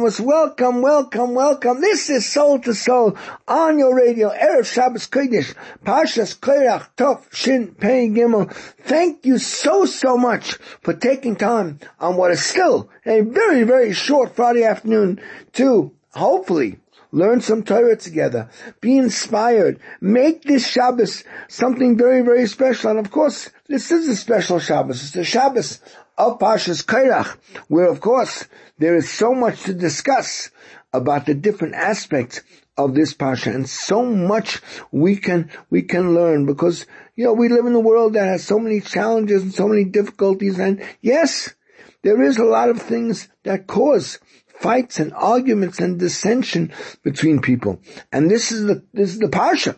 Was welcome, welcome, welcome. This is Soul to Soul on your radio, Erev Shabbos Kodesh, Pashas Koirach Tov Shin Pei Gimel. Thank you so, so much for taking time on what is still a very, very short Friday afternoon to hopefully learn some Torah together, be inspired, make this Shabbos something very, very special. And of course, this is a special Shabbos. It's the Shabbos of Pashas Kairach, where of course there is so much to discuss about the different aspects of this Pasha and so much we can, we can learn because, you know, we live in a world that has so many challenges and so many difficulties and yes, there is a lot of things that cause fights and arguments and dissension between people. And this is the, this is the Pasha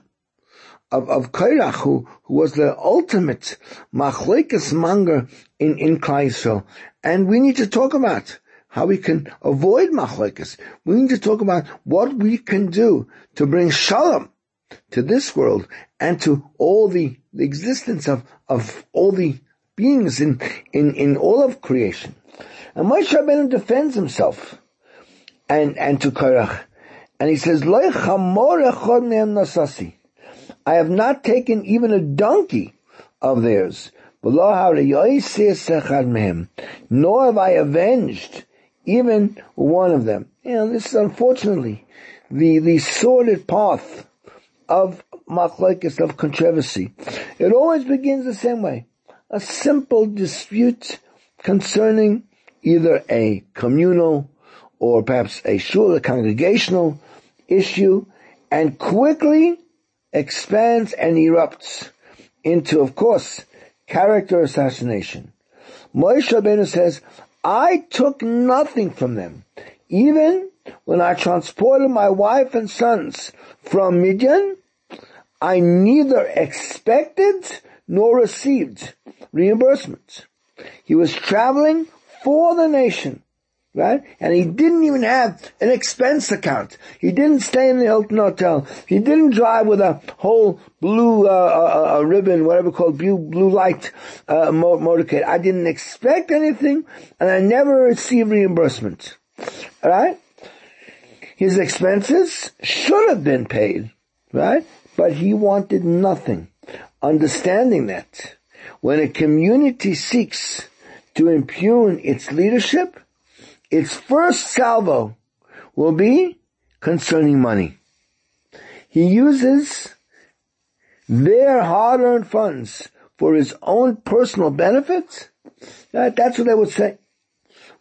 of, of Kairach, who, who was the ultimate machlekes monger in, in Klai And we need to talk about how we can avoid machlekes. We need to talk about what we can do to bring shalom to this world and to all the, the existence of, of all the beings in, in, in all of creation. And Moshe Rabbeinu defends himself and, and to Korach. And he says, Lo nasasi. I have not taken even a donkey of theirs. Nor have I avenged even one of them. You know, this is unfortunately the, the sordid path of machlekes, of controversy. It always begins the same way. A simple dispute concerning either a communal or perhaps a shul, a congregational issue, and quickly expands and erupts into, of course, character assassination. Moshe Rabbeinu says, I took nothing from them, even when I transported my wife and sons from Midian, I neither expected nor received reimbursement. He was traveling for the nation right? And he didn't even have an expense account. He didn't stay in the Hilton Hotel. He didn't drive with a whole blue uh, uh, uh, ribbon, whatever called blue blue light uh, motorcade. I didn't expect anything, and I never received reimbursement. Right? His expenses should have been paid, right? But he wanted nothing. Understanding that when a community seeks to impugn its leadership, its first salvo will be concerning money. He uses their hard-earned funds for his own personal benefits. That's what they would say.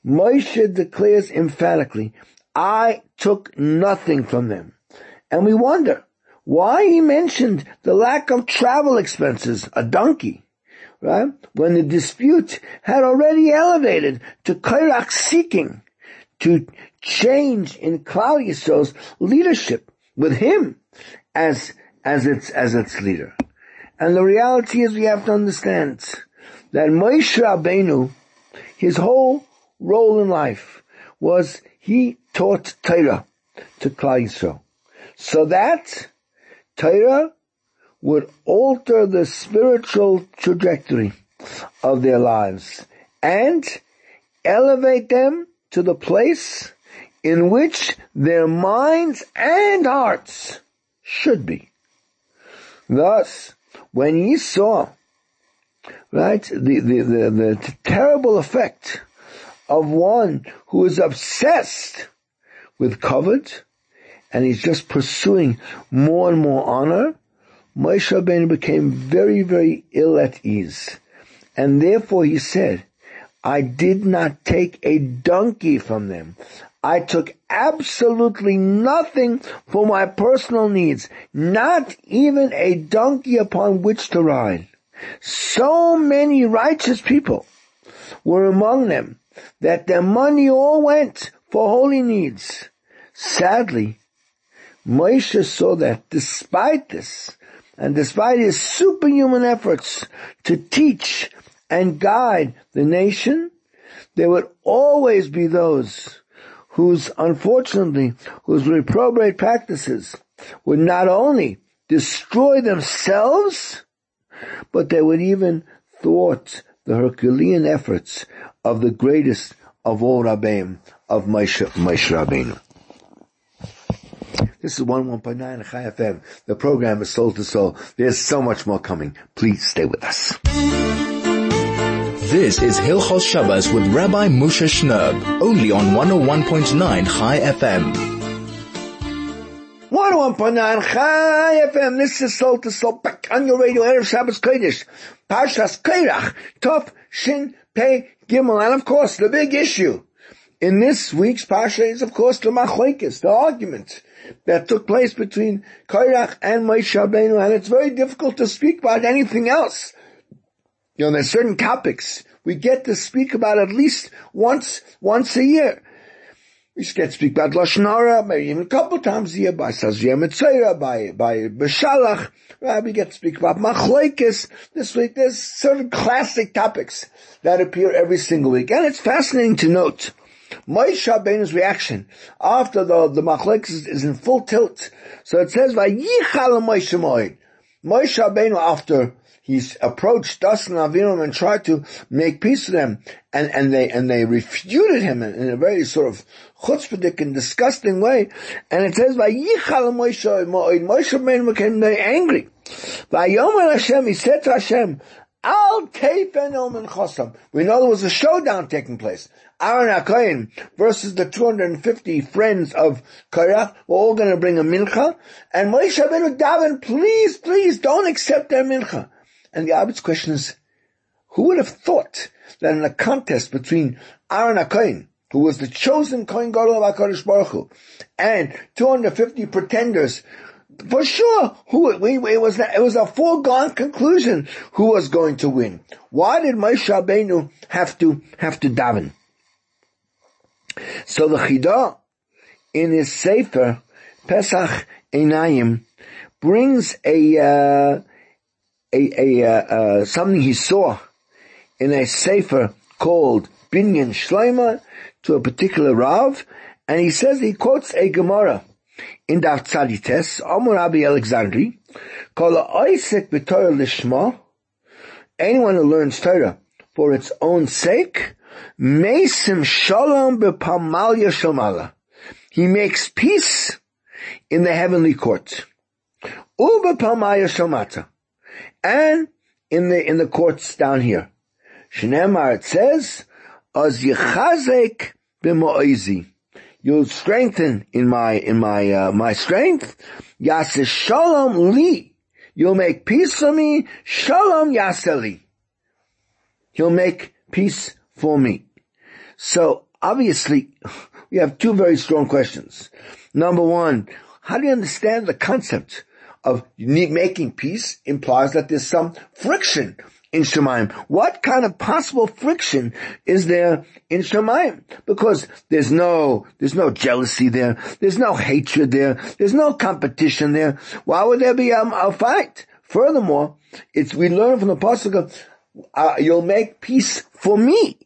Moshe declares emphatically, I took nothing from them. And we wonder why he mentioned the lack of travel expenses, a donkey right? When the dispute had already elevated to Kairach seeking to change in Klal Yisrael's leadership with him as, as its, as its leader. And the reality is we have to understand that Moshe Rabbeinu, his whole role in life was he taught Torah to Klal Yisrael. So that Torah would alter the spiritual trajectory of their lives and elevate them to the place in which their minds and hearts should be. Thus, when he saw, right, the, the, the, the terrible effect of one who is obsessed with covet and he's just pursuing more and more honor, Moshe Rabbeinu became very, very ill at ease. And therefore he said, I did not take a donkey from them. I took absolutely nothing for my personal needs, not even a donkey upon which to ride. So many righteous people were among them that their money all went for holy needs. Sadly, Moshe saw that despite this, and despite his superhuman efforts to teach and guide the nation, there would always be those whose, unfortunately, whose reprobate practices would not only destroy themselves, but they would even thwart the Herculean efforts of the greatest of all Rabbeim, of Moshe, Moshe Rabbeinu. This is 11.9 Chai FM. The program is Soul to Soul. There's so much more coming. Please stay with us. This is Hilchos Shabbos with Rabbi Moshe Shnerb, only on 101.9 Chai FM. 101.9 Chai FM. This is Soul to Soul back on your radio. Erev Shabbos Kodesh. Parshas Kairach. Tov Shin Pei Gimel. And of course, the big issue in this week's Parsha is of course the Machlekes, the argument that took place between Kairach and Moshe Rabbeinu. And it's very difficult to speak about anything else you know, there's certain topics we get to speak about at least once, once a year. We get to speak about Lashon Hara, maybe even a couple times a year, by Sazia Mitzayra, by, by Beshalach. Right? Uh, we get to speak about Machlekes. This week there's certain classic topics that appear every single week. And it's fascinating to note Moshe Rabbeinu's reaction after the, the Machlekes is, is, in full tilt. So it says, Vayichal. Moshe Rabbeinu after he's approached Dasan Aviram and tried to make peace with them, and, and they, and they refuted him in, in a very sort of chutzpahdik and disgusting way, and it says, Vayichal Moshe, Moshe Rabbeinu became very angry. Vayomer Hashem, he said to Hashem, Al Teifen Omen Chosam. We know there was a showdown taking place. Aaron HaKohen versus the 250 friends of Korach were all going to bring a mincha. And Moshe Rabbeinu daven, please, please don't accept their mincha. And the Abed's question is, who would have thought that in a contest between Aaron HaKohen, who was the chosen Kohen Gadol of HaKadosh Baruch Hu, and 250 pretenders, for sure, who it was it was a foregone conclusion who was going to win. Why did Moshe Rabbeinu have to have to daven? So the Chida in his Sefer Pesach Einayim brings a uh, a, a uh, uh, something he saw in a sefer called Binyan Shleima to a particular Rav, and he says he quotes a Gemara in Daf Tzadites, Amor Rabbi Alexandri, called Isaac B'Torah Lishma, anyone who learns Torah for its own sake, Mesim Shalom B'Pamalya Shalmala. He makes peace in the heavenly court. Uba Palmaya Shalmata and in the in the courts down here. Shnemar it says, "Az yichazek b'mo'izi." You'll strengthen in my in my uh, my strength. Yaseh shalom li. You'll make peace for me. Shalom yaseli. He'll make peace for me. So obviously, we have two very strong questions. Number one, how do you understand the concept of making peace implies that there's some friction in Shemaim. What kind of possible friction is there in Shemaim? Because there's no, there's no jealousy there. There's no hatred there. There's no competition there. Why would there be um, a fight? Furthermore, it's, we learn from the Pasuk uh, you'll make peace for me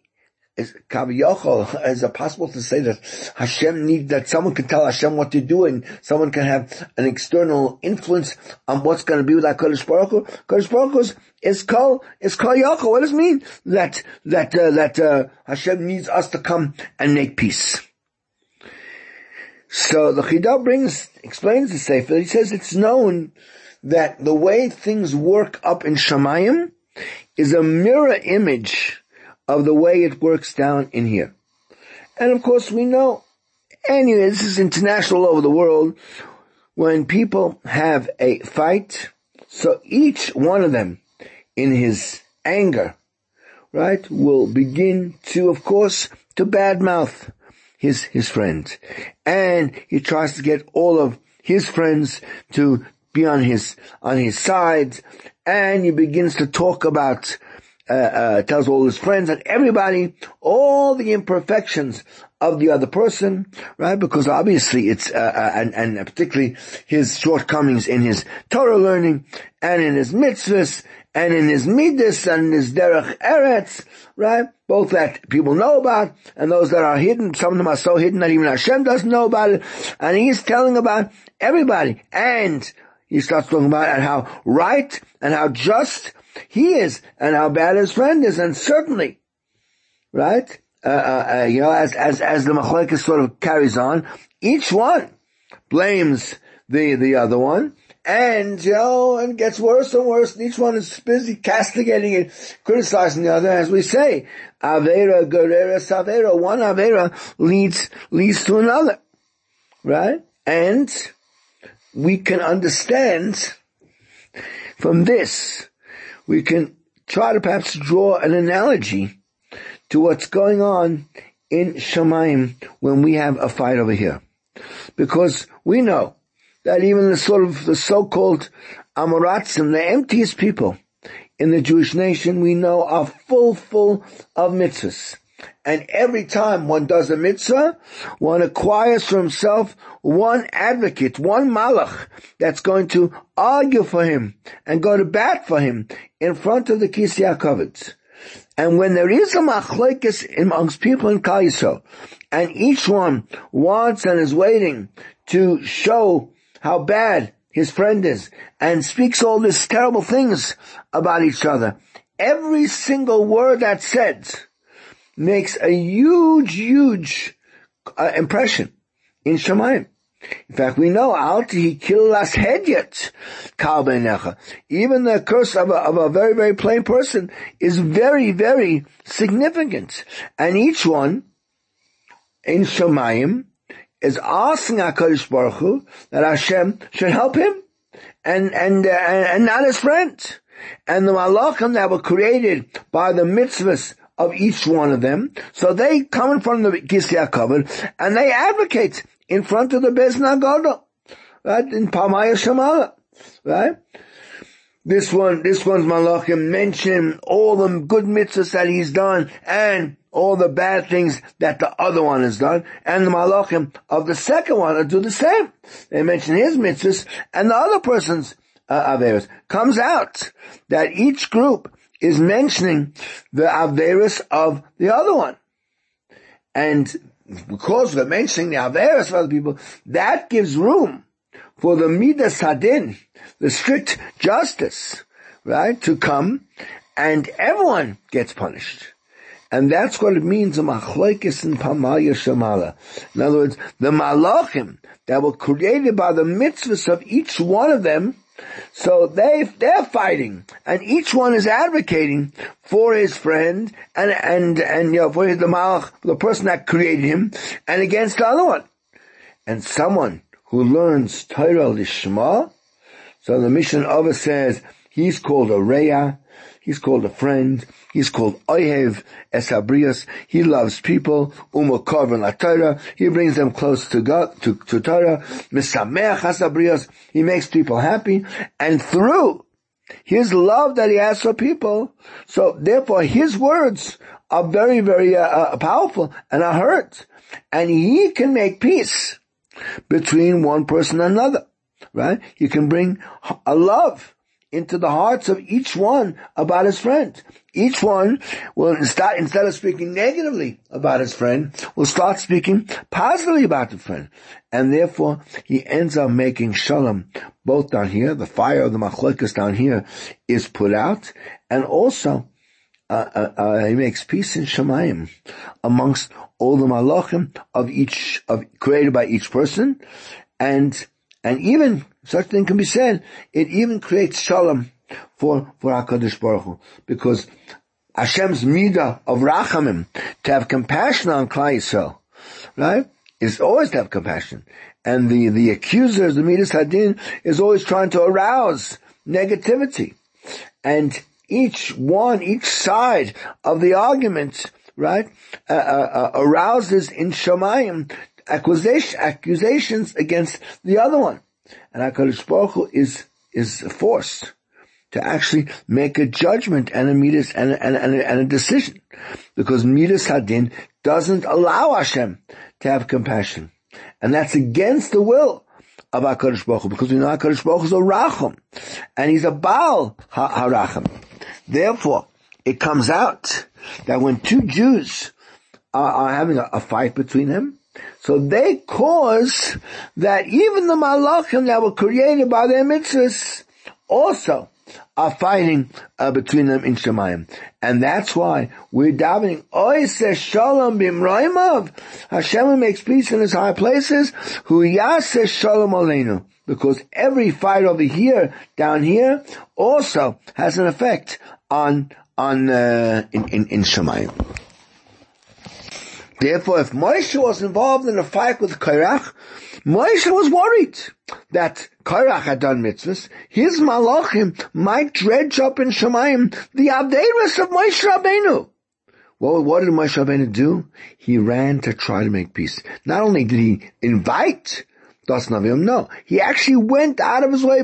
is Kaviyachol, is it possible to say that Hashem need, that someone can tell Hashem what to do and someone can have an external influence on what's going to be with that Kodesh Baruch Hu? Kodesh Baruch Hu is called, is called Yachol. What does it mean? That, that, uh, that, uh, Hashem needs us to come and make peace. So the Chidah brings, explains the Sefer, he says it's known that the way things work up in Shemayim is a mirror image of the way it works down in here. And of course we know, anyway, this is international over the world, when people have a fight, so each one of them in his anger, right, will begin to, of course, to badmouth his, his friend. And he tries to get all of his friends to be on his, on his side, and he begins to talk about uh, uh, tells all his friends and everybody all the imperfections of the other person, right? Because obviously it's, uh, uh, and, and particularly his shortcomings in his Torah learning and in his mitzvahs and in his midas and in his derech eretz, right? Both that people know about and those that are hidden. Some of them are so hidden that even Hashem doesn't know about it. And he's telling about everybody. And he starts talking about how right and how just he is and how bad his friend is. And certainly, right? Uh, uh, uh, you know, as, as, as the machlekes sort of carries on, each one blames the, the other one. And, you know, and gets worse and worse. And each one is busy castigating and criticizing the other. As we say, Avera, Gerera, Savera. One Avera leads, leads to another. Right? And we can understand from this, we can try to perhaps draw an analogy to what's going on in Shemaim when we have a fight over here. Because we know that even the sort of the so-called Amoratzim, the emptiest people in the Jewish nation, we know are full, full of mitzvahs. And every time one does a mitzvah, one acquires for himself one advocate, one malach that's going to argue for him and go to bat for him in front of the Kisya Kovetz. And when there is a machlekes amongst people in Kaiso, and each one wants and is waiting to show how bad his friend is, and speaks all these terrible things about each other, every single word that's said makes a huge, huge uh, impression in Shemaim. In fact, we know out he killed us head yet. Even the curse of a, of a very, very plain person is very, very significant. And each one in Shemayim is asking HaKadosh Baruch Hu that Hashem should help him and, and, uh, and not his friend. And the malachim that were created by the mitzvahs of each one of them. So they come in front of the Kisya covered and they advocate in front of the Bez Nagoda, right? In Pamaya Shamala, right? This one, this one's Malachim mention all the good mitzvahs that he's done and all the bad things that the other one has done. And the Malachim of the second one do the same. They mention his mitzvahs and the other person's uh. Comes out that each group is mentioning the Averis of the other one. And because we're mentioning the Averas of other people, that gives room for the Midas Hadin, the strict justice, right, to come and everyone gets punished. And that's what it means, a machlekes and pamaya shamala. In other words, the malachim that were created by the mitzvahs of each one of them so they, they're fighting, and each one is advocating for his friend, and, and, and, you know, for the malach, the person that created him, and against the other one. And someone who learns Torah Lishma, so the mission of it says, he's called a Reya, he's called a friend, He's called Oyev Esabrias. He loves people. Umokov and Torah. He brings them close to God, to, to Torah. Misameach Esabrias. He makes people happy. And through his love that he has for people, so therefore his words are very, very uh, uh, powerful and are hurt. And he can make peace between one person and another. Right? He can bring a love into the hearts of each one about his friend. Each one will start, instead of speaking negatively about his friend, will start speaking positively about the friend. And therefore, he ends up making shalom both down here, the fire of the machlokas down here is put out, and also, uh, uh, uh, he makes peace in Shemayim amongst all the malachim of each, of, created by each person, and, and even such thing can be said. It even creates shalom for, for HaKadosh Baruch Hu. Because Hashem's midah of rachamim, to have compassion on Klai Yisrael, right, is always to have compassion. And the, the accusers, the midas hadin, is always trying to arouse negativity. And each one, each side of the argument, right, uh, uh, uh, arouses in Shemayim accusation, accusations against the other one. And HaKadosh Baruch Hu is, is forced to actually make a judgment and a midas and, and, and, and a decision. Because midas hadin doesn't allow Hashem to have compassion. And that's against the will of HaKadosh Baruch Hu, because we know HaKadosh Baruch Hu is a Racham, and he's a Baal HaRacham. Therefore, it comes out that when two Jews are, are having a, a, fight between them, so they cause that even the Malachim that were created by their mitzvahs also are fighting uh, between them in Shemayim. And that's why we're davening, says Shalom bimroimav. Hashem makes peace in his high places. Hu says Shalom aleinu. Because every fight over here, down here, also has an effect on, on, uh, in, in, in Shemayim. Therefore, if Moshe was involved in a fight with Kairach, Moshe was worried that Korach had done mitzvahs. His malachim might dredge up in Shemayim the Averis of Moshe Rabbeinu. Well, what did Moshe Rabbeinu do? He ran to try to make peace. Not only did he invite Das Navim, no. He actually went out of his way,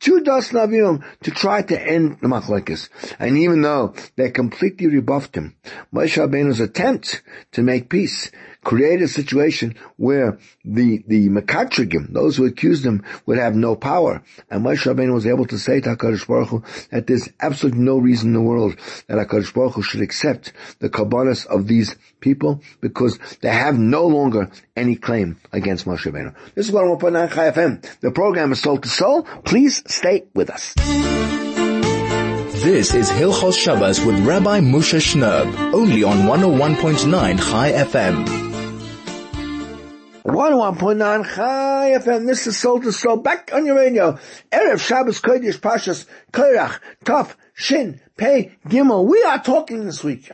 to Das Navim, to try to end the Machlekes. And even though they completely rebuffed him, Moshe Rabbeinu's attempt to make peace created a situation where the, the Mekatrigim, those who accused him, would have no power. And Moshe Rabbeinu was able to say to HaKadosh Baruch Hu that there's absolutely no reason in the world that HaKadosh Baruch Hu should accept the kabbalas of these people because they have no longer any claim against Moshe Rabbeinu. This is what I'm going to put on Chai FM. The program is Soul to Soul. Please stay with us. This is Hilchos Shabbos with Rabbi Moshe Shnerb, only on 101.9 Chai FM. 101.9 Chai FM. Oh this is Soul to Soul. Back on your radio. Erev Shabbos Kodesh Pashas Koirach Tov Shin Pei Gimel. We are talking this week.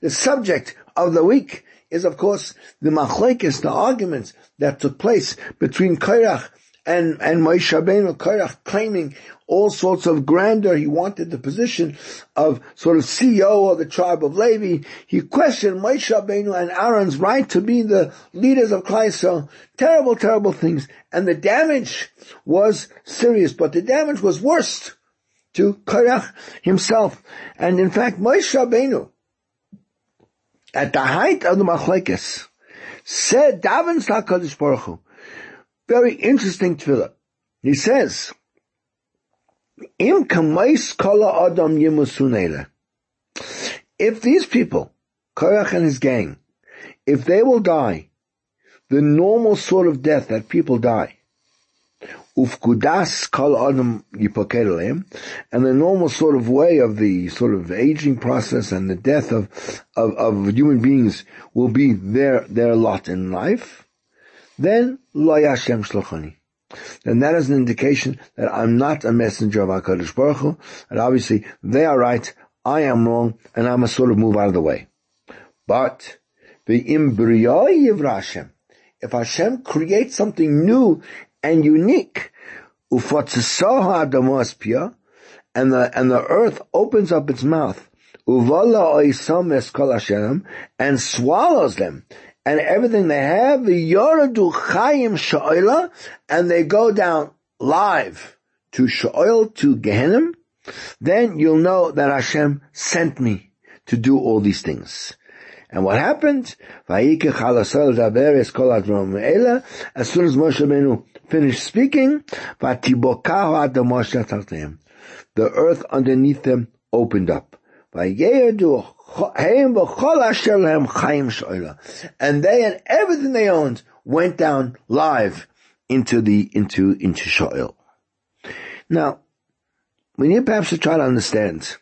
The subject of the week is of course the machlekes, the arguments that took place between Koirach and, and Moshe Rabbeinu Korach claiming all sorts of grandeur. He wanted the position of sort of CEO of the tribe of Levi. He questioned Moshe Rabbeinu and Aaron's right to be the leaders of Klai Terrible, terrible things. And the damage was serious, but the damage was worse to Korach himself. And in fact, Moshe Rabbeinu, at the height of the Machlekes, said, Davin Baruch Hu, very interesting tefillah. He says. If these people, Korach and his gang, if they will die, the normal sort of death that people die, kal adam and the normal sort of way of the sort of aging process and the death of, of, of human beings will be their, their lot in life, then lo Hashem shlochani. Then that is an indication that I'm not a messenger of HaKadosh Baruch Hu, and obviously they are right, I am wrong, and I must sort of move out of the way. But, the imbriyoi Hashem, if Hashem creates something new and unique, ufatzisoha adamospia, and the, and the earth opens up its mouth, uvala oisam es kol Hashem, and swallows them, and everything they have, the Yoradu Chaim Sha'ila, and they go down live to Sha'il, to Gehenim, then you'll know that Hashem sent me to do all these things. And what happened? As soon as Moshe Rabbeinu finished speaking, the earth underneath them opened up. And they and everything they owned went down live into the, into, into Sha'il. Now, we need perhaps to try to understand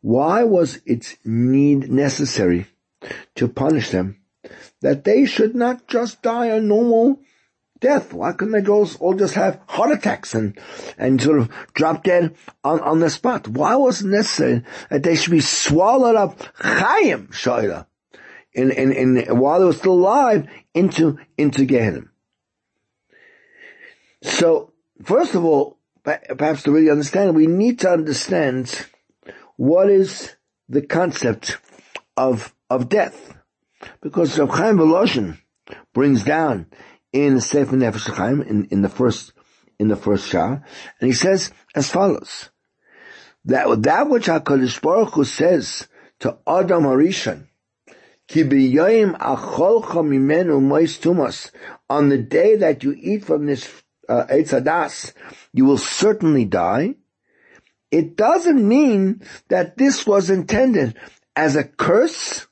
why was it need necessary to punish them that they should not just die a normal death? Why couldn't they just all just have heart attacks and, and sort of drop dead on, on the spot? Why was it necessary that they should be swallowed up, chayim, shoida, in, in, in, while they were still alive, into, into Gehenna? So, first of all, perhaps to really understand, we need to understand what is the concept of, of death. Because Rav Chaim Volozhin brings down in Sefer Nefesh in, in the first in the first Shah, and he says as follows, that, that which HaKadosh Baruch Hu says to Adam Harishon, Ki acholcha mois tumas. On the day that you eat from this uh, Eitz Hadas, you will certainly die. It doesn't mean that this was intended as a curse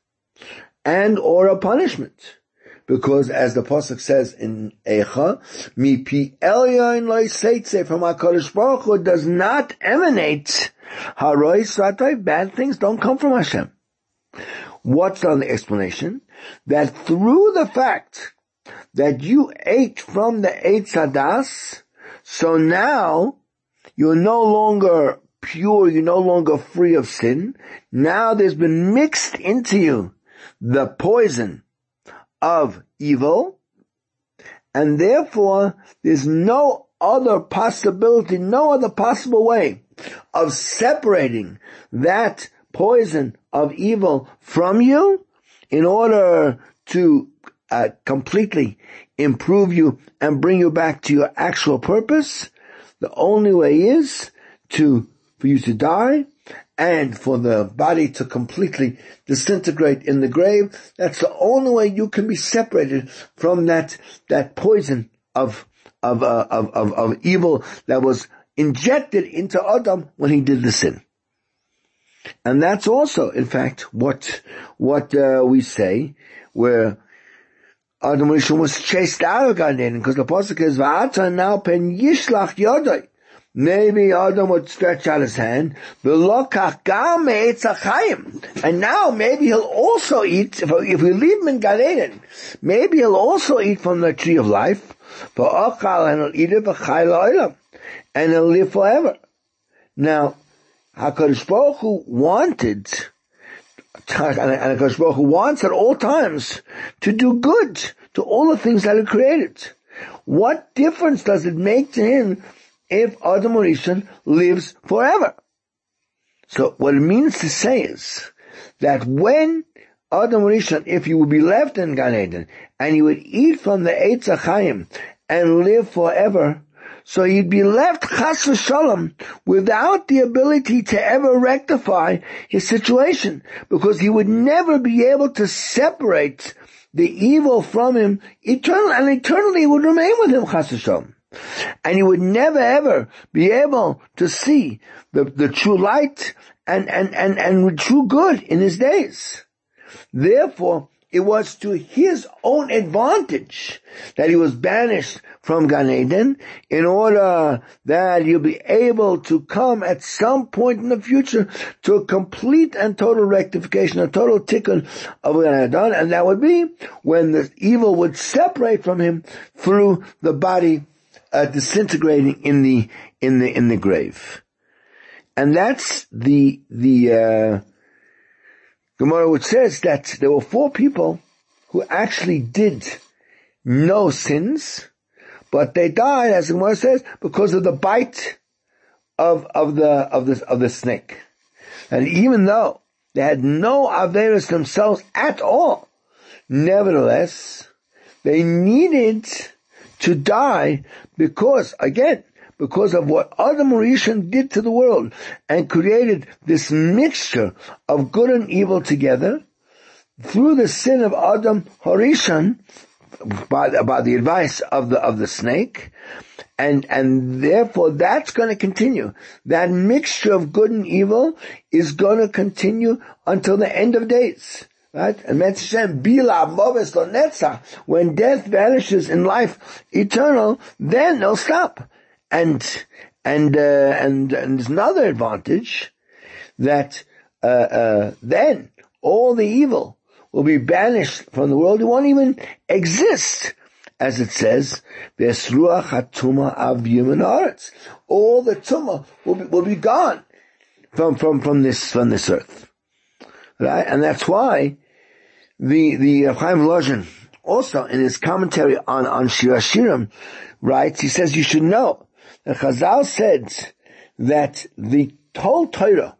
and or a punishment. Because as the Pasuk says in Eicha, mi pi elyon loy seitze from HaKadosh Baruch Hu does not emanate haroi satay, bad things don't come from Hashem. What's on the explanation? That through the fact that you ate from the Eitz Hadas, so now you're no longer pure, you're no longer free of sin. Now there's been mixed into you the poison of evil, and therefore there's no other possibility, no other possible way of separating that poison of evil from you in order to uh, completely improve you and bring you back to your actual purpose. The only way is to, for you to die and for the body to completely disintegrate in the grave. That's the only way you can be separated from that, that poison of, of, uh, of, of, of evil that was injected into Adam when he did the sin. And that's also, in fact, what, what, uh, we say, where Adam Rishon was chased out of Gan Eden, because the Apostle is, Va'ata now pen yishlach yodai. Maybe Adam would stretch out his hand, and now maybe he'll also eat, if, we leave him in Gan maybe he'll also eat from the tree of life, and he'll eat it, and he'll live forever. Now, HaKadosh Baruch Hu wanted, and HaKadosh Baruch Hu wants at all times to do good to all the things that are created. What difference does it make to him if Adam Rishon lives forever? So what it means to say is that when Adam Rishon, if he would be left in Gan Eden and he would eat from the Eitz Chaim and live forever, so he'd be left chas v'shalom without the ability to ever rectify his situation because he would never be able to separate the evil from him eternal and eternally would remain with him chas v'shalom. And he would never ever be able to see the, the true light and, and, and, and true good in his days. Therefore, it was to his own advantage that he was banished from Gan Eden in order that you'll be able to come at some point in the future to a complete and total rectification, a total tikkun of Gan Eden, and that would be when the evil would separate from him through the body uh, disintegrating in the in the in the grave, and that's the the. Uh, Gemara which says that there were four people who actually did no sins, but they died, as the Gemara says, because of the bite of, of the, of the, of the snake. And even though they had no Averis themselves at all, nevertheless, they needed to die because, again, because of what Adam Rishon did to the world and created this mixture of good and evil together through the sin of Adam Harishon by, by the advice of the of the snake, and and therefore that's going to continue. That mixture of good and evil is going to continue until the end of days. Right? And bila when death vanishes in life eternal, then they'll stop. And, and, uh, and, and there's another advantage that, uh, uh, then all the evil will be banished from the world. It won't even exist. As it says, Vesruach hatuma av All the tumah will be, will be gone from, from, from this, from this earth. Right? And that's why the, the uh, Chaim Lozhin also in his commentary on, on Shir Hashirim writes, he says you should know that Chazal said that the whole Torah,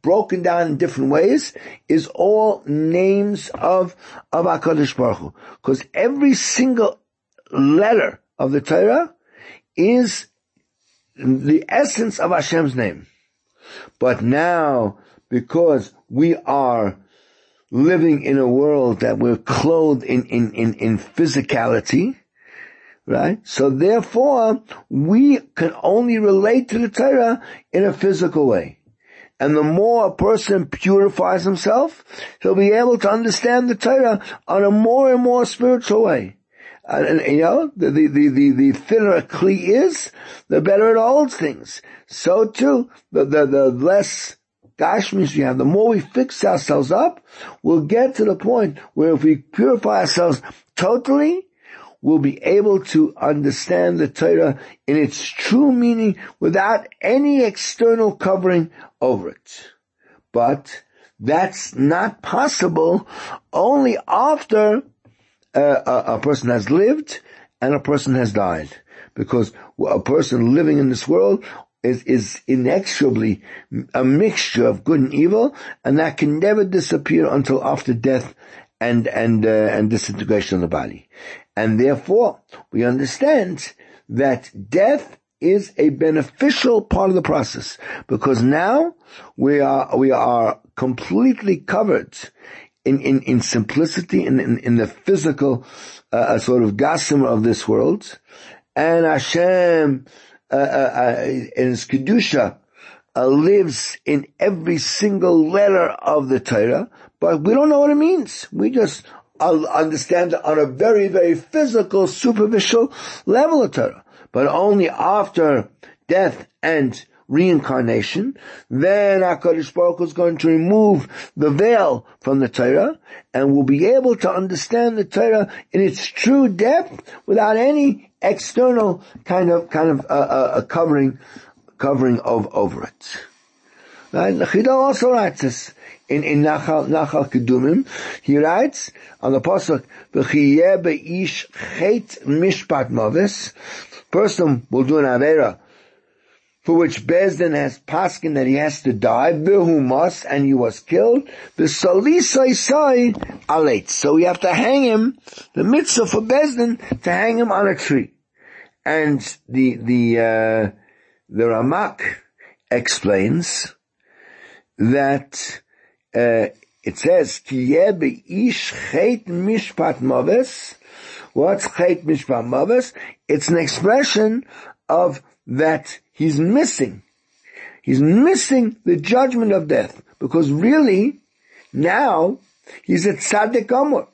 broken down in different ways, is all names of, of HaKadosh Baruch Hu. Because every single letter of the Torah is the essence of Hashem's name. But now, because we are living in a world that we're clothed in, in, in, in physicality, right? So therefore, we can only relate to the Torah in a physical way. And the more a person purifies himself, he'll be able to understand the Torah on a more and more spiritual way. And, and you know, the, the, the, the, thinner a kli is, the better it holds things. So too, the, the, the less Gashmis we have, the more we fix ourselves up, we'll get to the point where if we purify ourselves totally, we'll be able to understand the Torah in its true meaning without any external covering over it. But that's not possible only after uh, a, a person has lived and a person has died. Because a person living in this world is, is inexorably a mixture of good and evil, and that can never disappear until after death and and uh, and disintegration of the body. And therefore, we understand that death is a beneficial part of the process because now we are we are completely covered in in, in simplicity in, in, in the physical uh, sort of gossamer of this world, and Hashem uh, uh, in his kedusha uh, lives in every single letter of the Torah, but we don't know what it means. We just understand it on a very, very physical, superficial level of Torah. But only after death and reincarnation, then HaKadosh Baruch Hu is going to remove the veil from the Torah and we'll be able to understand the Torah in its true depth without any external kind of, kind of, uh, uh, covering, covering of, over it. Right? Chida also writes this in, in Nachal, Nachal Kedumim. He writes on the Pasuk, V'chiyeh be'ish chet mishpat mavis. Person will do an Avera for which Bezdin has paskin that he has to die, behumas, and he was killed, the salisai sai. So we have to hang him, the mitzvah for Bezdin, to hang him on a tree. And the, the, uh, the Ramak explains that, uh, it says, Ki ish mishpat maves. What's chet mishpat maves? It's an expression of that he's missing. He's missing the judgment of death because really now he's a tzaddik amor.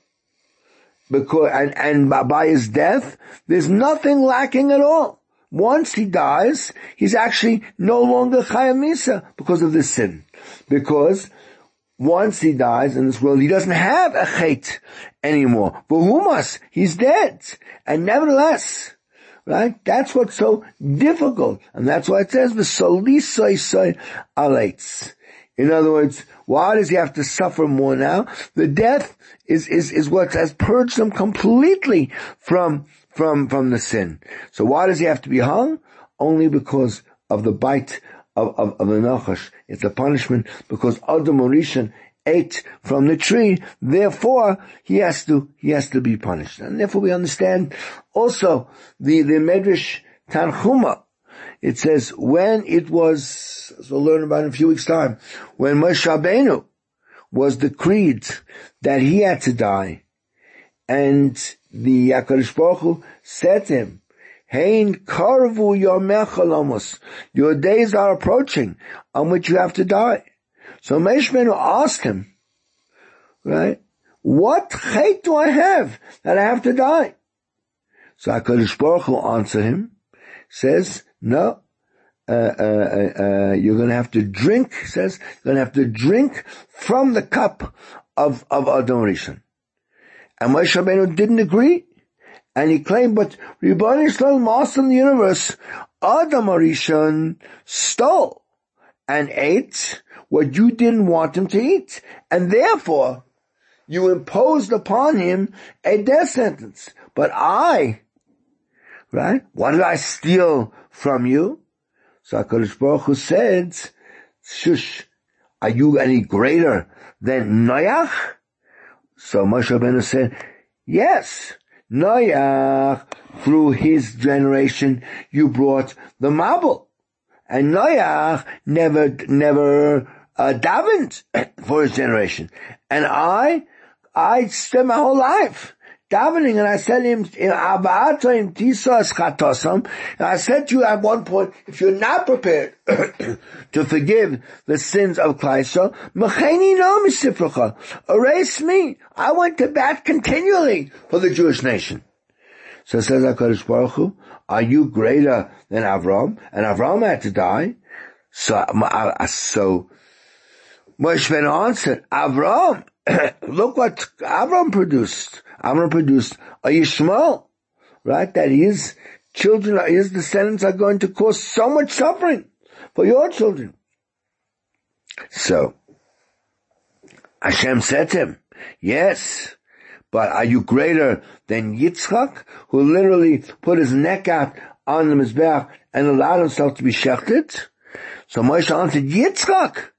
Because, and, and by his death, there's nothing lacking at all. Once he dies, he's actually no longer chayamisa because of this sin. Because once he dies in this world, he doesn't have a chait anymore. But he's dead. And nevertheless, Right? That's what's so difficult. And that's why it says the solisai alates. In other words, why does he have to suffer more now? The death is, is, is what has purged him completely from, from, from the sin. So why does he have to be hung? Only because of the bite of, of, of the Nachash. It's a punishment because Adam Orishan ate from the tree, therefore he has to, he has to be punished. And therefore we understand also the, the Medrash Tanchuma. It says when it was, as we'll learn about in a few weeks time, when Moshe Rabbeinu was decreed that he had to die, and the Hakadosh Baruch Hu said to him, Hein karvu your Your days are approaching on which you have to die. So Meshmenu asked him, right, what hate do I have that I have to die? So HaKadosh Baruch Hu answered him, says, no, uh, uh, uh, you're going to have to drink, says, you're going to have to drink from the cup of, of Adam Rishon. And Moshe Rabbeinu didn't agree. And he claimed, but Ribbon Yisrael, Master in the universe, Adam Rishon stole and ate what you didn't want him to eat. And therefore, you imposed upon him a death sentence. But I, right? What did I steal from you? So HaKadosh Baruch Hu said, shush, are you any greater than Noach? So Moshe Rabbeinu said, yes, Noach, through his generation, you brought the Mabul. And Noach never, never, uh, davened for his generation. And I, I spent my whole life davening and I said him, I said to you at one point, if you're not prepared to forgive the sins of Klaisha, erase me. I went to bat continually for the Jewish nation. So says HaKadosh Baruch Hu, are you greater than Avram? And Avram had to die. So, uh, so Moshe answered, Avram, look what Avram produced. Avram produced a Yishmael, right? That his children, his descendants are going to cause so much suffering for your children. So, Hashem said to him, yes, but are you greater than Yitzchak, who literally put his neck out on the Mizbeach and allowed himself to be shechted? So Moshe answered, Yitzchak,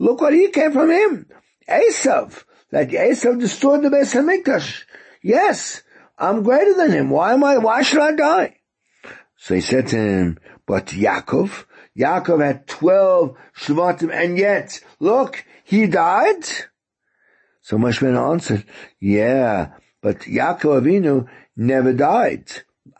look what he came from him. Esav, that Esav destroyed the Beis Hamikdash. Yes, I'm greater than him. Why am I, why should I die? So he said to him, but Yaakov, Yaakov had 12 Shvatim and yet, look, he died? So Moshe answered, yeah, but Yaakov Avinu never died.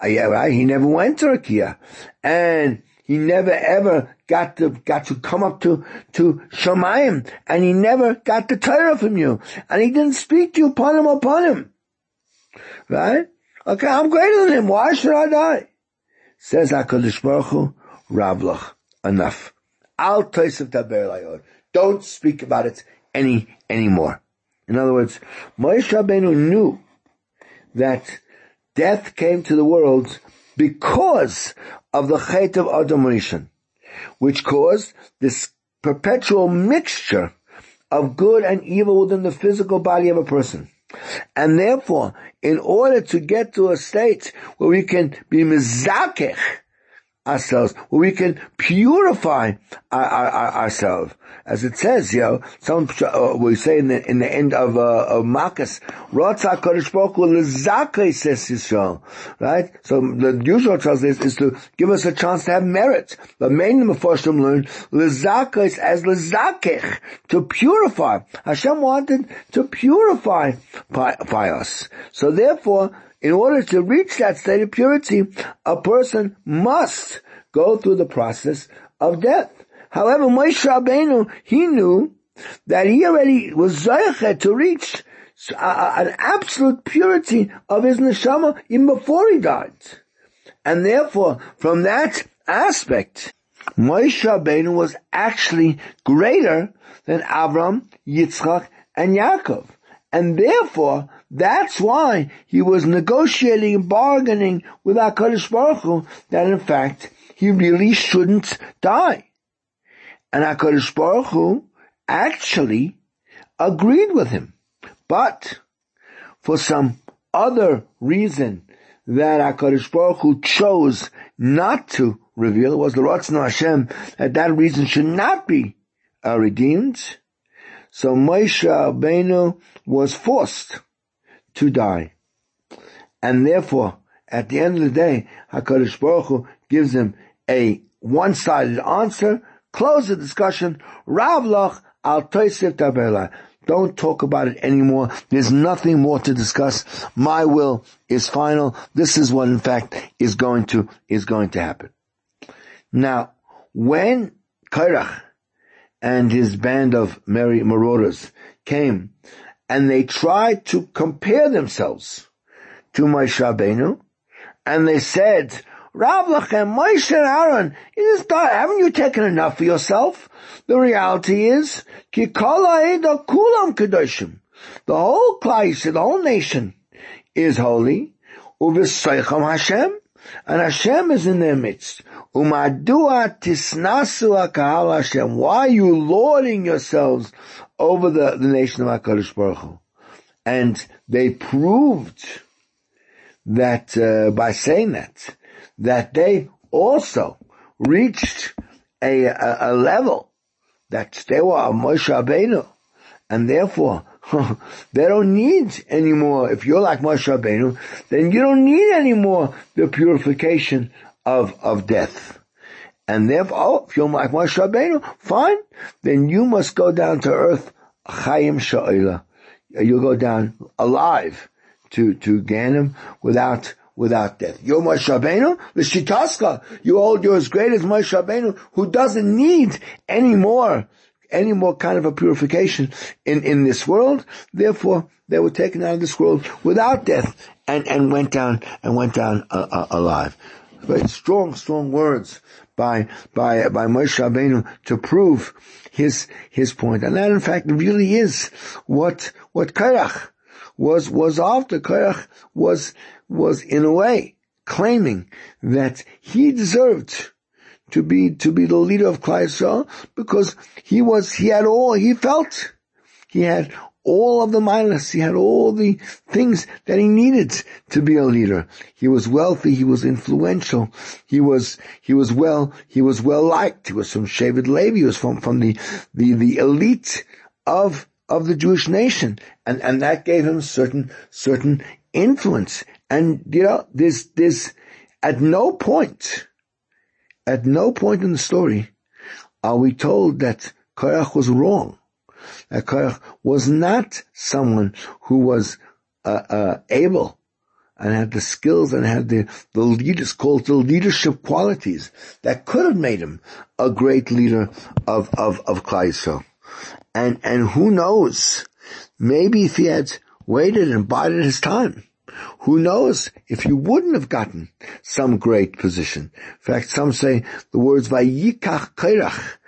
Uh? He never went to Rakia. And he never ever got to, got to come up to, to Shemayim. And he never got the Torah from you. And he didn't speak to you upon him upon him. Right? Okay, I'm greater than him. Why should I die? Says HaKadosh Baruch Hu, Ravlach, enough. Al Tosef Daber Don't speak about it any, anymore. In other words, Moshe Rabbeinu knew that death came to the world because of the Chet of Adam which caused this perpetual mixture of good and evil within the physical body of a person. And therefore, in order to get to a state where we can be mizakech ourselves, where we can purify our, our, our, ourselves. As it says, you know, some, uh, we say in the, in the end of, uh, of Yisrael. Right? So the usual translation is to give us a chance to have merit. But many Meforshim learn Lezakais as Lezakech, to purify. Hashem wanted to purify by us. So therefore, in order to reach that state of purity, a person must go through the process of death. However, Moshe Rabbeinu, he knew that he already was zeichet to reach an absolute purity of his neshama even before he died. And therefore, from that aspect, Moshe Rabbeinu was actually greater than Avram, Yitzchak, and Yaakov. And therefore, that's why he was negotiating and bargaining with HaKadosh Baruch Hu that in fact he really shouldn't die. And HaKadosh Baruch Hu actually agreed with him. But for some other reason that HaKadosh Baruch Hu chose not to reveal, it was the Ratzon Hashem that that reason should not be uh, redeemed. So Moshe Rabbeinu was forced to die. And therefore, at the end of the day, HaKadosh Baruch Hu gives him a one-sided answer, close the discussion, Ravlach al Toisif Tabela. Don't talk about it anymore. There's nothing more to discuss. My will is final. This is what in fact is going to, is going to happen. Now, when Kairach and his band of merry marauders came and they tried to compare themselves to Moshe Rabbeinu, and they said, Rav Lachem, Moshe and Aaron, is haven't you taken enough for yourself? The reality is, Eda Kulam Kedoshim. The whole class, the whole nation is holy. Uvisaycham Hashem, and Hashem is in their midst. Umadua tisnasu akahal Hashem. Why are you lording yourselves over the, the nation of HaKadosh Baruch Hu? And they proved that, uh, by saying that, that they also reached a, a, a level that they were Moshe Rabbeinu, and therefore they don't need anymore. If you're like Moshe Rabbeinu, then you don't need anymore the purification of, of death. And therefore, oh, if you're like Moshe Rabbeinu, fine. Then you must go down to earth, Chaim Sha'ila. You'll go down alive to, to Ganem without, without death. You're Moshe Rabbeinu, the Shitaska. You hold you're as great as Moshe Rabbeinu, who doesn't need any more any more kind of a purification in, in this world. Therefore, they were taken out of this world without death and, and went down and went down uh, uh, alive. Very strong, strong words by by by Moshe Rabbeinu to prove his his point, and that in fact really is what what Korach was was after. Korach was was in a way claiming that he deserved to be, to be the leader of Klal Yisrael because he was, he had all, he felt, he had all of the mindless. He had all the things that he needed to be a leader. He was wealthy. He was influential. He was, he was well, he was well liked. He was from Shevet Levi. He was from, from the, the, the elite of, of the Jewish nation. And, and that gave him certain, certain influence. And, you know, there's, there's, at no point at no point in the story are we told that Korach was wrong. That Korach was not someone who was uh, uh, able and had the skills and had the, the leaders called the leadership qualities that could have made him a great leader of, of, of Klal And, and who knows, maybe if he had waited and bided his time, who knows if you wouldn't have gotten some great position. In fact, some say the words Vayikach Kairach,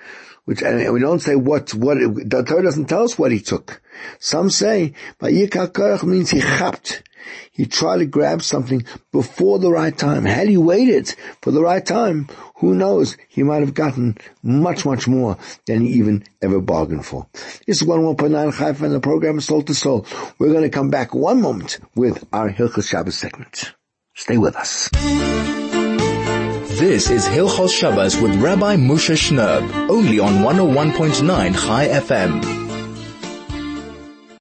which, and we don't say what, what, the Torah doesn't tell us what he took. Some say Vayikach Kairach means he chapped. He tried to grab something before the right time. Had he waited for the right time, who knows, he might have gotten much, much more than he even ever bargained for. This is 101.9 Chai FM and the program Soul to Soul. We're going to come back one moment with our Hilchos Shabbos segment. Stay with us. This is Hilchos Shabbos with Rabbi Moshe Shnerb, only on 101.9 Chai FM.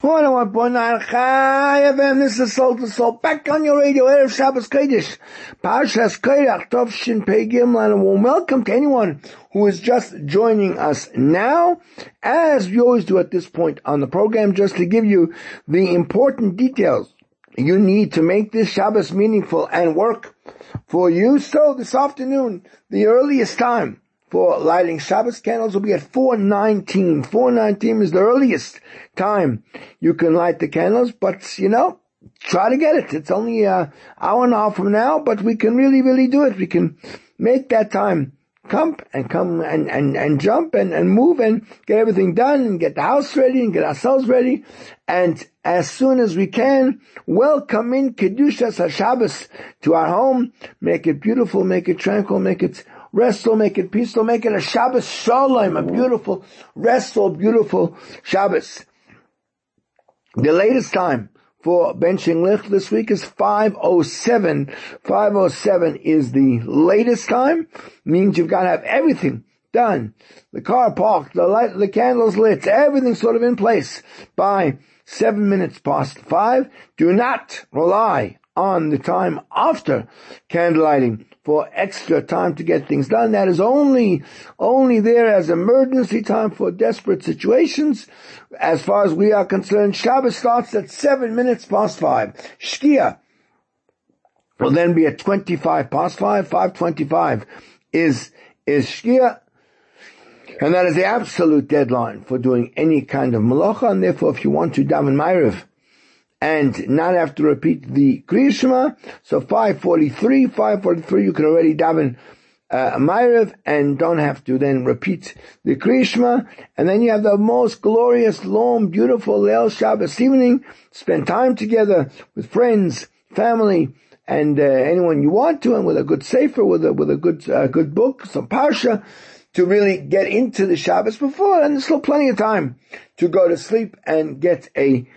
101.9 Chai FM, this is Soul to Soul, back on your radio, Erev Shabbos Kodesh, Parshas Korach, Tov Shin Pei Gimel, and welcome to anyone who is just joining us now, as we always do at this point on the program, just to give you the important details you need to make this Shabbos meaningful and work for you. So this afternoon, the earliest time, for lighting Shabbos candles will be at 419. 419 is the earliest time you can light the candles, but you know, try to get it. It's only an hour and a half from now, but we can really, really do it. We can make that time come and come and, and, and jump and, and move and get everything done and get the house ready and get ourselves ready. And as soon as we can, welcome in Kedushas HaShabbos to our home. Make it beautiful, make it tranquil, make it restful, make it Peace peaceful, make it a Shabbos Shalom, a beautiful, restful, beautiful Shabbos. The latest time for benching lich this week is 507. 507 is the latest time. Means you've got to have everything done. The car parked, the light, the candles lit, everything sort of in place by seven minutes past five. Do not rely on the time after candlelighting for extra time to get things done. That is only, only there as emergency time for desperate situations. As far as we are concerned, Shabbos starts at seven minutes past five. Shkia will then be at 25 past five, 525 is, is Shkia. And that is the absolute deadline for doing any kind of malacha, and therefore if you want to daven Ma'ariv, and not have to repeat the Kriyishma. So 543, 543, you can already daven uh, Ma'ariv and don't have to then repeat the Kriyishma. And then you have the most glorious, long, beautiful Leil Shabbos evening. Spend time together with friends, family, and uh, anyone you want to, and with a good sefer, with a with a good uh, good book, some parsha, to really get into the Shabbos before, and there's still plenty of time to go to sleep and get a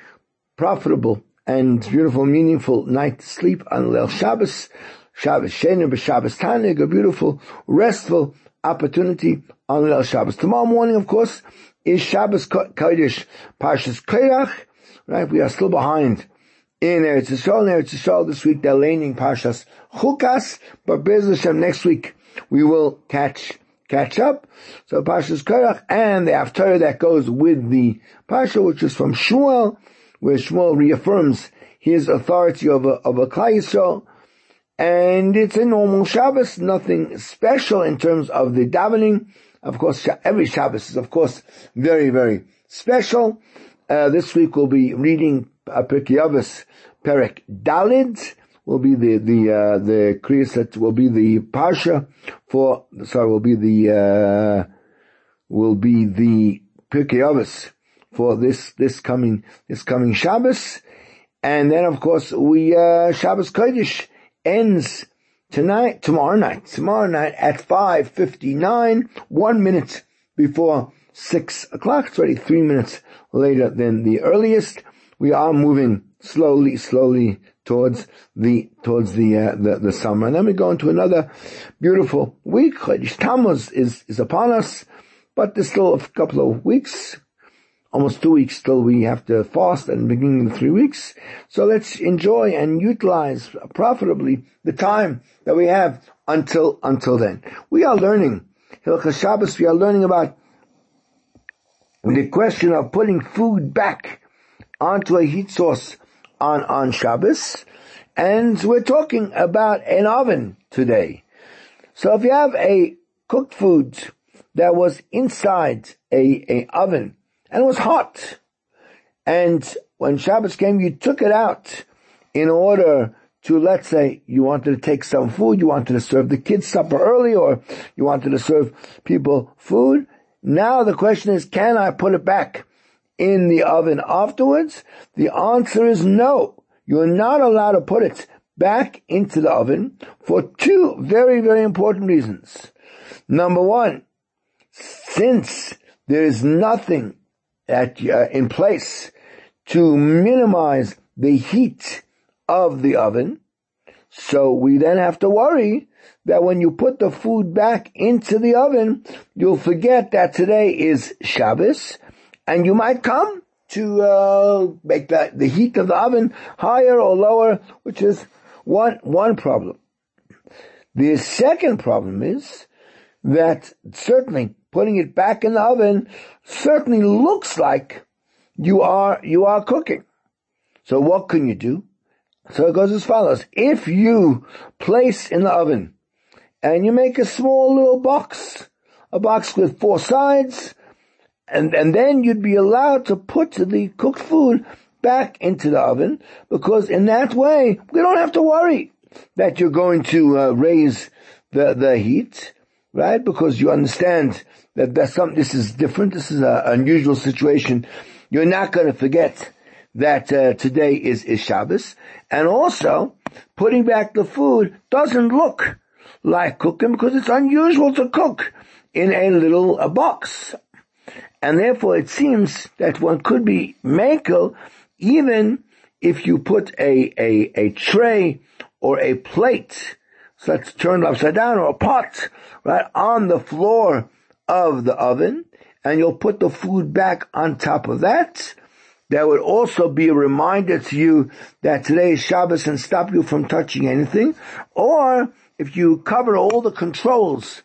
profitable and beautiful, meaningful night sleep on Leil Shabbos, Shabbos Shenim, Shabbos Tanig, a beautiful, restful opportunity on Leil Shabbos. Tomorrow morning, of course, is Shabbos Kodesh Parshas Korach, right? We are still behind in Eretz Yisrael. In Eretz Yisrael this week they're laning Parshas Chukas, but Bez Hashem next week we will catch catch up. So Parshas Korach and the Haftarah that goes with the Parsha, which is from Shmuel, where Shmuel reaffirms his authority of over, over Klal Yisrael. And it's a normal Shabbos, nothing special in terms of the davening. Of course, every Shabbos is of course very, very special. Uh, this week we'll be reading uh, Pirkei Perek Dalid, will be the, the, uh, the Kriyas that will be the Parsha for, sorry, will be the, uh, will be the Pirkei for this, this coming, this coming Shabbos. And then of course we, uh, Shabbos Kodesh ends tonight, tomorrow night, tomorrow night at 5.59, one minute before six o'clock. It's already three minutes later than the earliest. We are moving slowly, slowly towards the, towards the, uh, the, the, summer. And then we go into another beautiful week. Chodesh Tammuz is, is upon us, but there's still a couple of weeks, almost two weeks till we have to fast and beginning the three weeks. So let's enjoy and utilize profitably the time that we have until, until then. We are learning Hilchos Shabbos, we are learning about the question of putting food back onto a heat source on, on Shabbos. And we're talking about an oven today. So if you have a cooked food that was inside a, a oven and it was hot. And when Shabbos came, you took it out in order to, let's say, you wanted to take some food, you wanted to serve the kids supper early, or you wanted to serve people food. Now the question is, can I put it back in the oven afterwards? The answer is no. You're not allowed to put it back into the oven for two very, very important reasons. Number one, since there is nothing at, uh, in place to minimize the heat of the oven. So we then have to worry that when you put the food back into the oven, you'll forget that today is Shabbos, and you might come to uh, make that the heat of the oven higher or lower, which is one one problem. The second problem is that certainly putting it back in the oven certainly looks like you are, you are cooking. So what can you do? So it goes as follows. If you place in the oven and you make a small little box, a box with four sides, and, and then you'd be allowed to put the cooked food back into the oven because in that way we don't have to worry that you're going to uh, raise the, the heat, right? Because you understand that that's something, this is different, this is an unusual situation. You're not going to forget that uh, today is, is Shabbos. And also, putting back the food doesn't look like cooking because it's unusual to cook in a little a box. And therefore it seems that one could be mankel even if you put a, a, a tray or a plate, so that's turned upside down, or a pot, right, on the floor of the oven and you'll put the food back on top of that. That would also be a reminder to you that today is Shabbos and stop you from touching anything. Or if you cover all the controls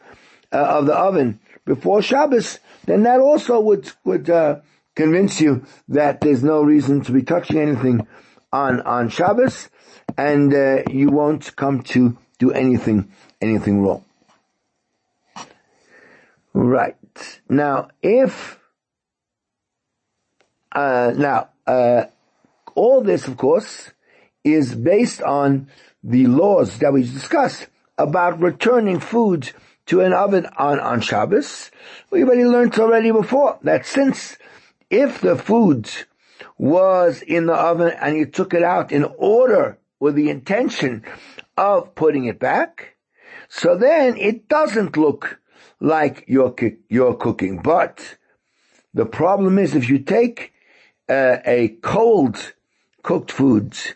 uh, of the oven before Shabbos, then that also would would uh, convince you that there's no reason to be touching anything on on Shabbos, and uh, you won't come to do anything anything wrong. Right. Now, if, uh, now, uh, all this, of course, is based on the laws that we discussed about returning food to an oven on, on Shabbos. We already learned already before that since if the food was in the oven and you took it out in order with the intention of putting it back, so then it doesn't look like you're, you're cooking. But the problem is if you take uh, a cold cooked foods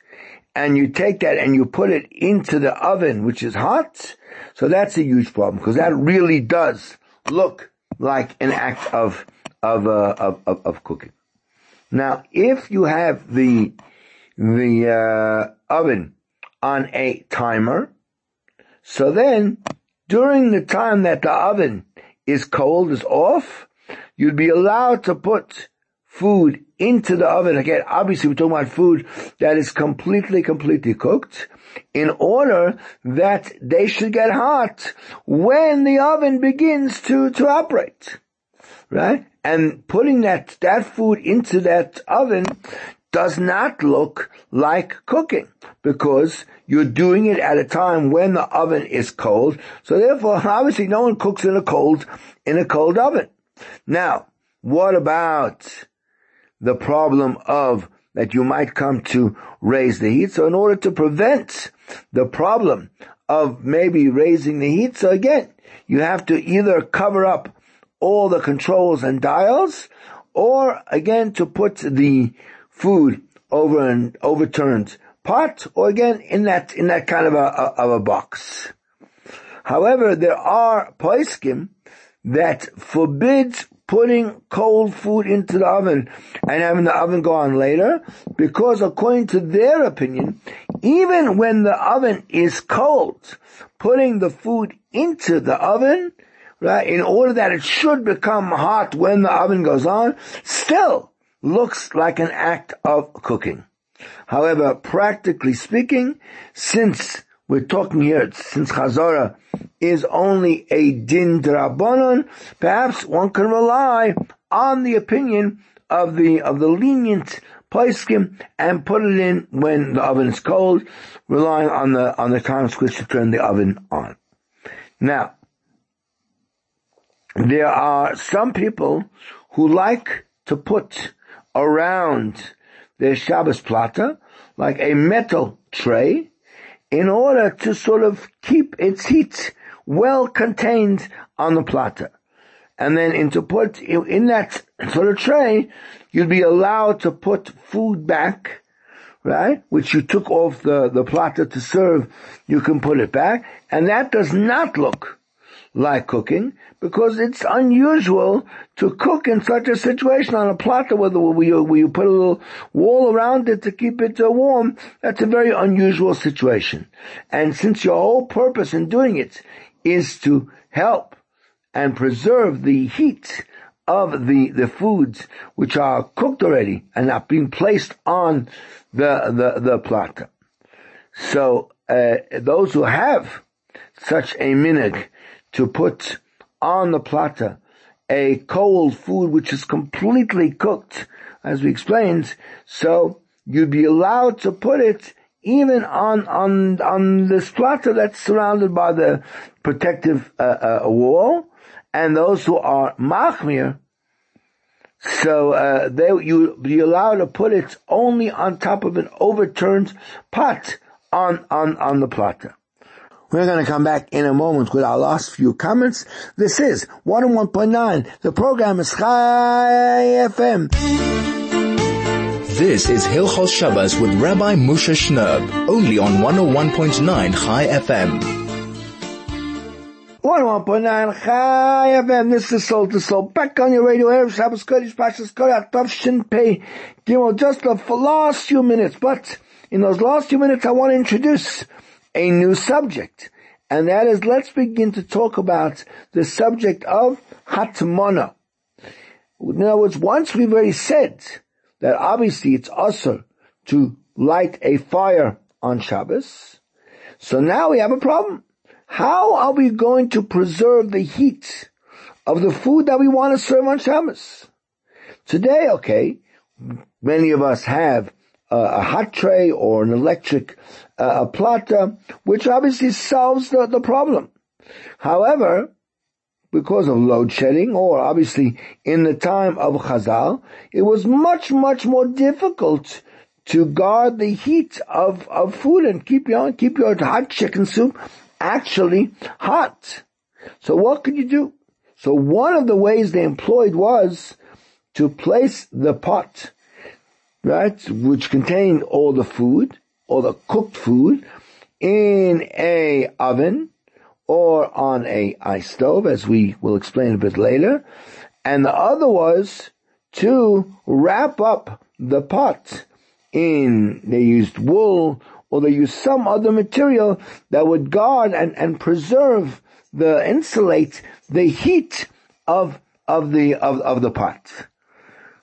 and you take that and you put it into the oven, which is hot, so that's a huge problem because that really does look like an act of of, uh, of, of, of cooking. Now, if you have the, the, uh, oven on a timer, so then during the time that the oven is cold, is off, you'd be allowed to put food into the oven. Again, obviously we're talking about food that is completely, completely cooked in order that they should get hot when the oven begins to, to operate. Right? And putting that, that food into that oven does not look like cooking because you're doing it at a time when the oven is cold. So therefore, obviously no one cooks in a cold, in a cold oven. Now, what about the problem of that you might come to raise the heat? So in order to prevent the problem of maybe raising the heat, so again, you have to either cover up all the controls and dials, or again to put the food over and overturned pot, or again in that in that kind of a, of a box. However, there are poiskim that forbids putting cold food into the oven and having the oven go on later, because according to their opinion, even when the oven is cold, putting the food into the oven, right, in order that it should become hot when the oven goes on, still looks like an act of cooking. However, practically speaking, since we're talking here, since Chazara is only a din drabonon, perhaps one can rely on the opinion of the, of the lenient Paiskim and put it in when the oven is cold, relying on the, on the time switch to turn the oven on. Now, there are some people who like to put around their Shabbos plata like a metal tray in order to sort of keep its heat well contained on the platter. And then into put in that sort of tray, you'd be allowed to put food back, right? Which you took off the, the plata to serve, you can put it back. And that does not look like cooking because it's unusual to cook in such a situation on a platter where, you, where you put a little wall around it to keep it uh, warm. That's a very unusual situation. And since your whole purpose in doing it is to help and preserve the heat of the, the foods which are cooked already and are being placed on the, the, the plata. So, uh, those who have such a minig to put on the platter a cold food which is completely cooked, as we explained, so you'd be allowed to put it even on on on this platter that's surrounded by the protective uh, uh, wall, and those who are machmir, so uh, they you be allowed to put it only on top of an overturned pot on on on the plata. We're going to come back in a moment with our last few comments. This is 101.9. The program is Chai FM. This is Hilchos Shabbos with Rabbi Moshe Shnerb, only on 101.9 Chai FM. 101.9 Chai FM. This is Soul to Soul. Back on your radio, Erev Shabbos Kodesh Pashas Kodesh Tov Shin Pei Gimel. Just the last few minutes, but in those last few minutes, I want to introduce a new subject. And that is, let's begin to talk about the subject of Hatmana. In other words, once we've already said that obviously it's usher to light a fire on Shabbos, so now we have a problem. How are we going to preserve the heat of the food that we want to serve on Shabbos? Today, okay, many of us have a hot tray or an electric uh, plata, which obviously solves the, the problem. However, because of load shedding, or obviously in the time of Chazal, it was much, much more difficult to guard the heat of, of food and keep your, keep your hot chicken soup actually hot. So what could you do? So one of the ways they employed was to place the pot right, which contained all the food, all the cooked food, in a oven or on a ice stove, as we will explain a bit later. And the other was to wrap up the pot in, they used wool or they used some other material that would guard and, and preserve the, insulate the heat of, of the, of, of the pot.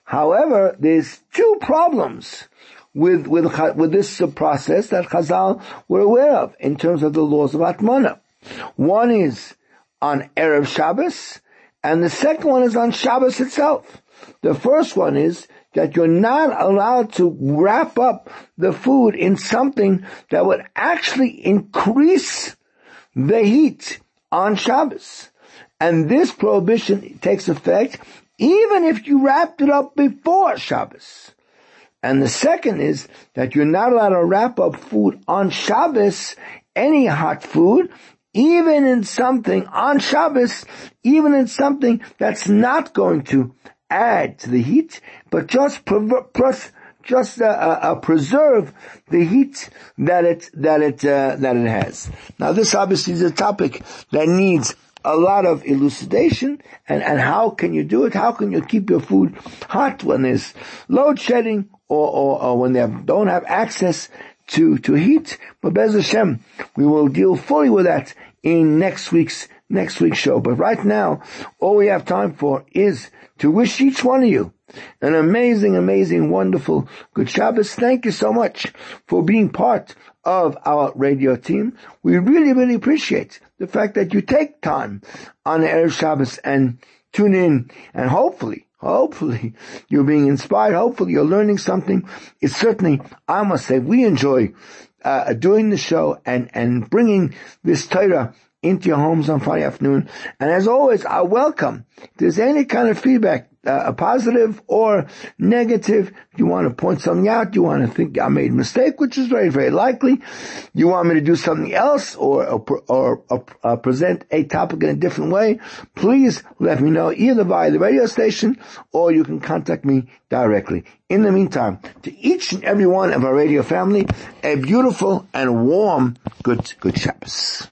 However, there's two problems with, with, with this process that Chazal were aware of in terms of the laws of Hatmana. One is on Erev Shabbos, and the second one is on Shabbos itself. The first one is that you're not allowed to wrap up the food in something that would actually increase the heat on Shabbos. And this prohibition takes effect even if you wrapped it up before Shabbos. And the second is that you're not allowed to wrap up food on Shabbos, any hot food, even in something on Shabbos, even in something that's not going to add to the heat, but just just uh, uh, uh, preserve the heat that it that it uh, that it has. Now, this obviously is a topic that needs a lot of elucidation and, and how can you do it? How can you keep your food hot when there's load shedding or, or, or when they don't have access to, to heat? But Bez Hashem, we will deal fully with that in next week's, next week's show. But right now, all we have time for is to wish each one of you an amazing, amazing, wonderful good Shabbos. Thank you so much for being part of our radio team. We really, really appreciate the fact that you take time on Erev Shabbos and tune in and hopefully, hopefully you're being inspired. Hopefully you're learning something. It's certainly, I must say, we enjoy uh, doing the show and, and bringing this Torah into your homes on Friday afternoon. And as always, I welcome if there's any kind of feedback a positive or negative. You want to point something out. You want to think I made a mistake, which is very, very likely. You want me to do something else or, or, or, or uh, present a topic in a different way. Please let me know either via the radio station or you can contact me directly. In the meantime, to each and every one of our radio family, a beautiful and warm good, good Shabbos.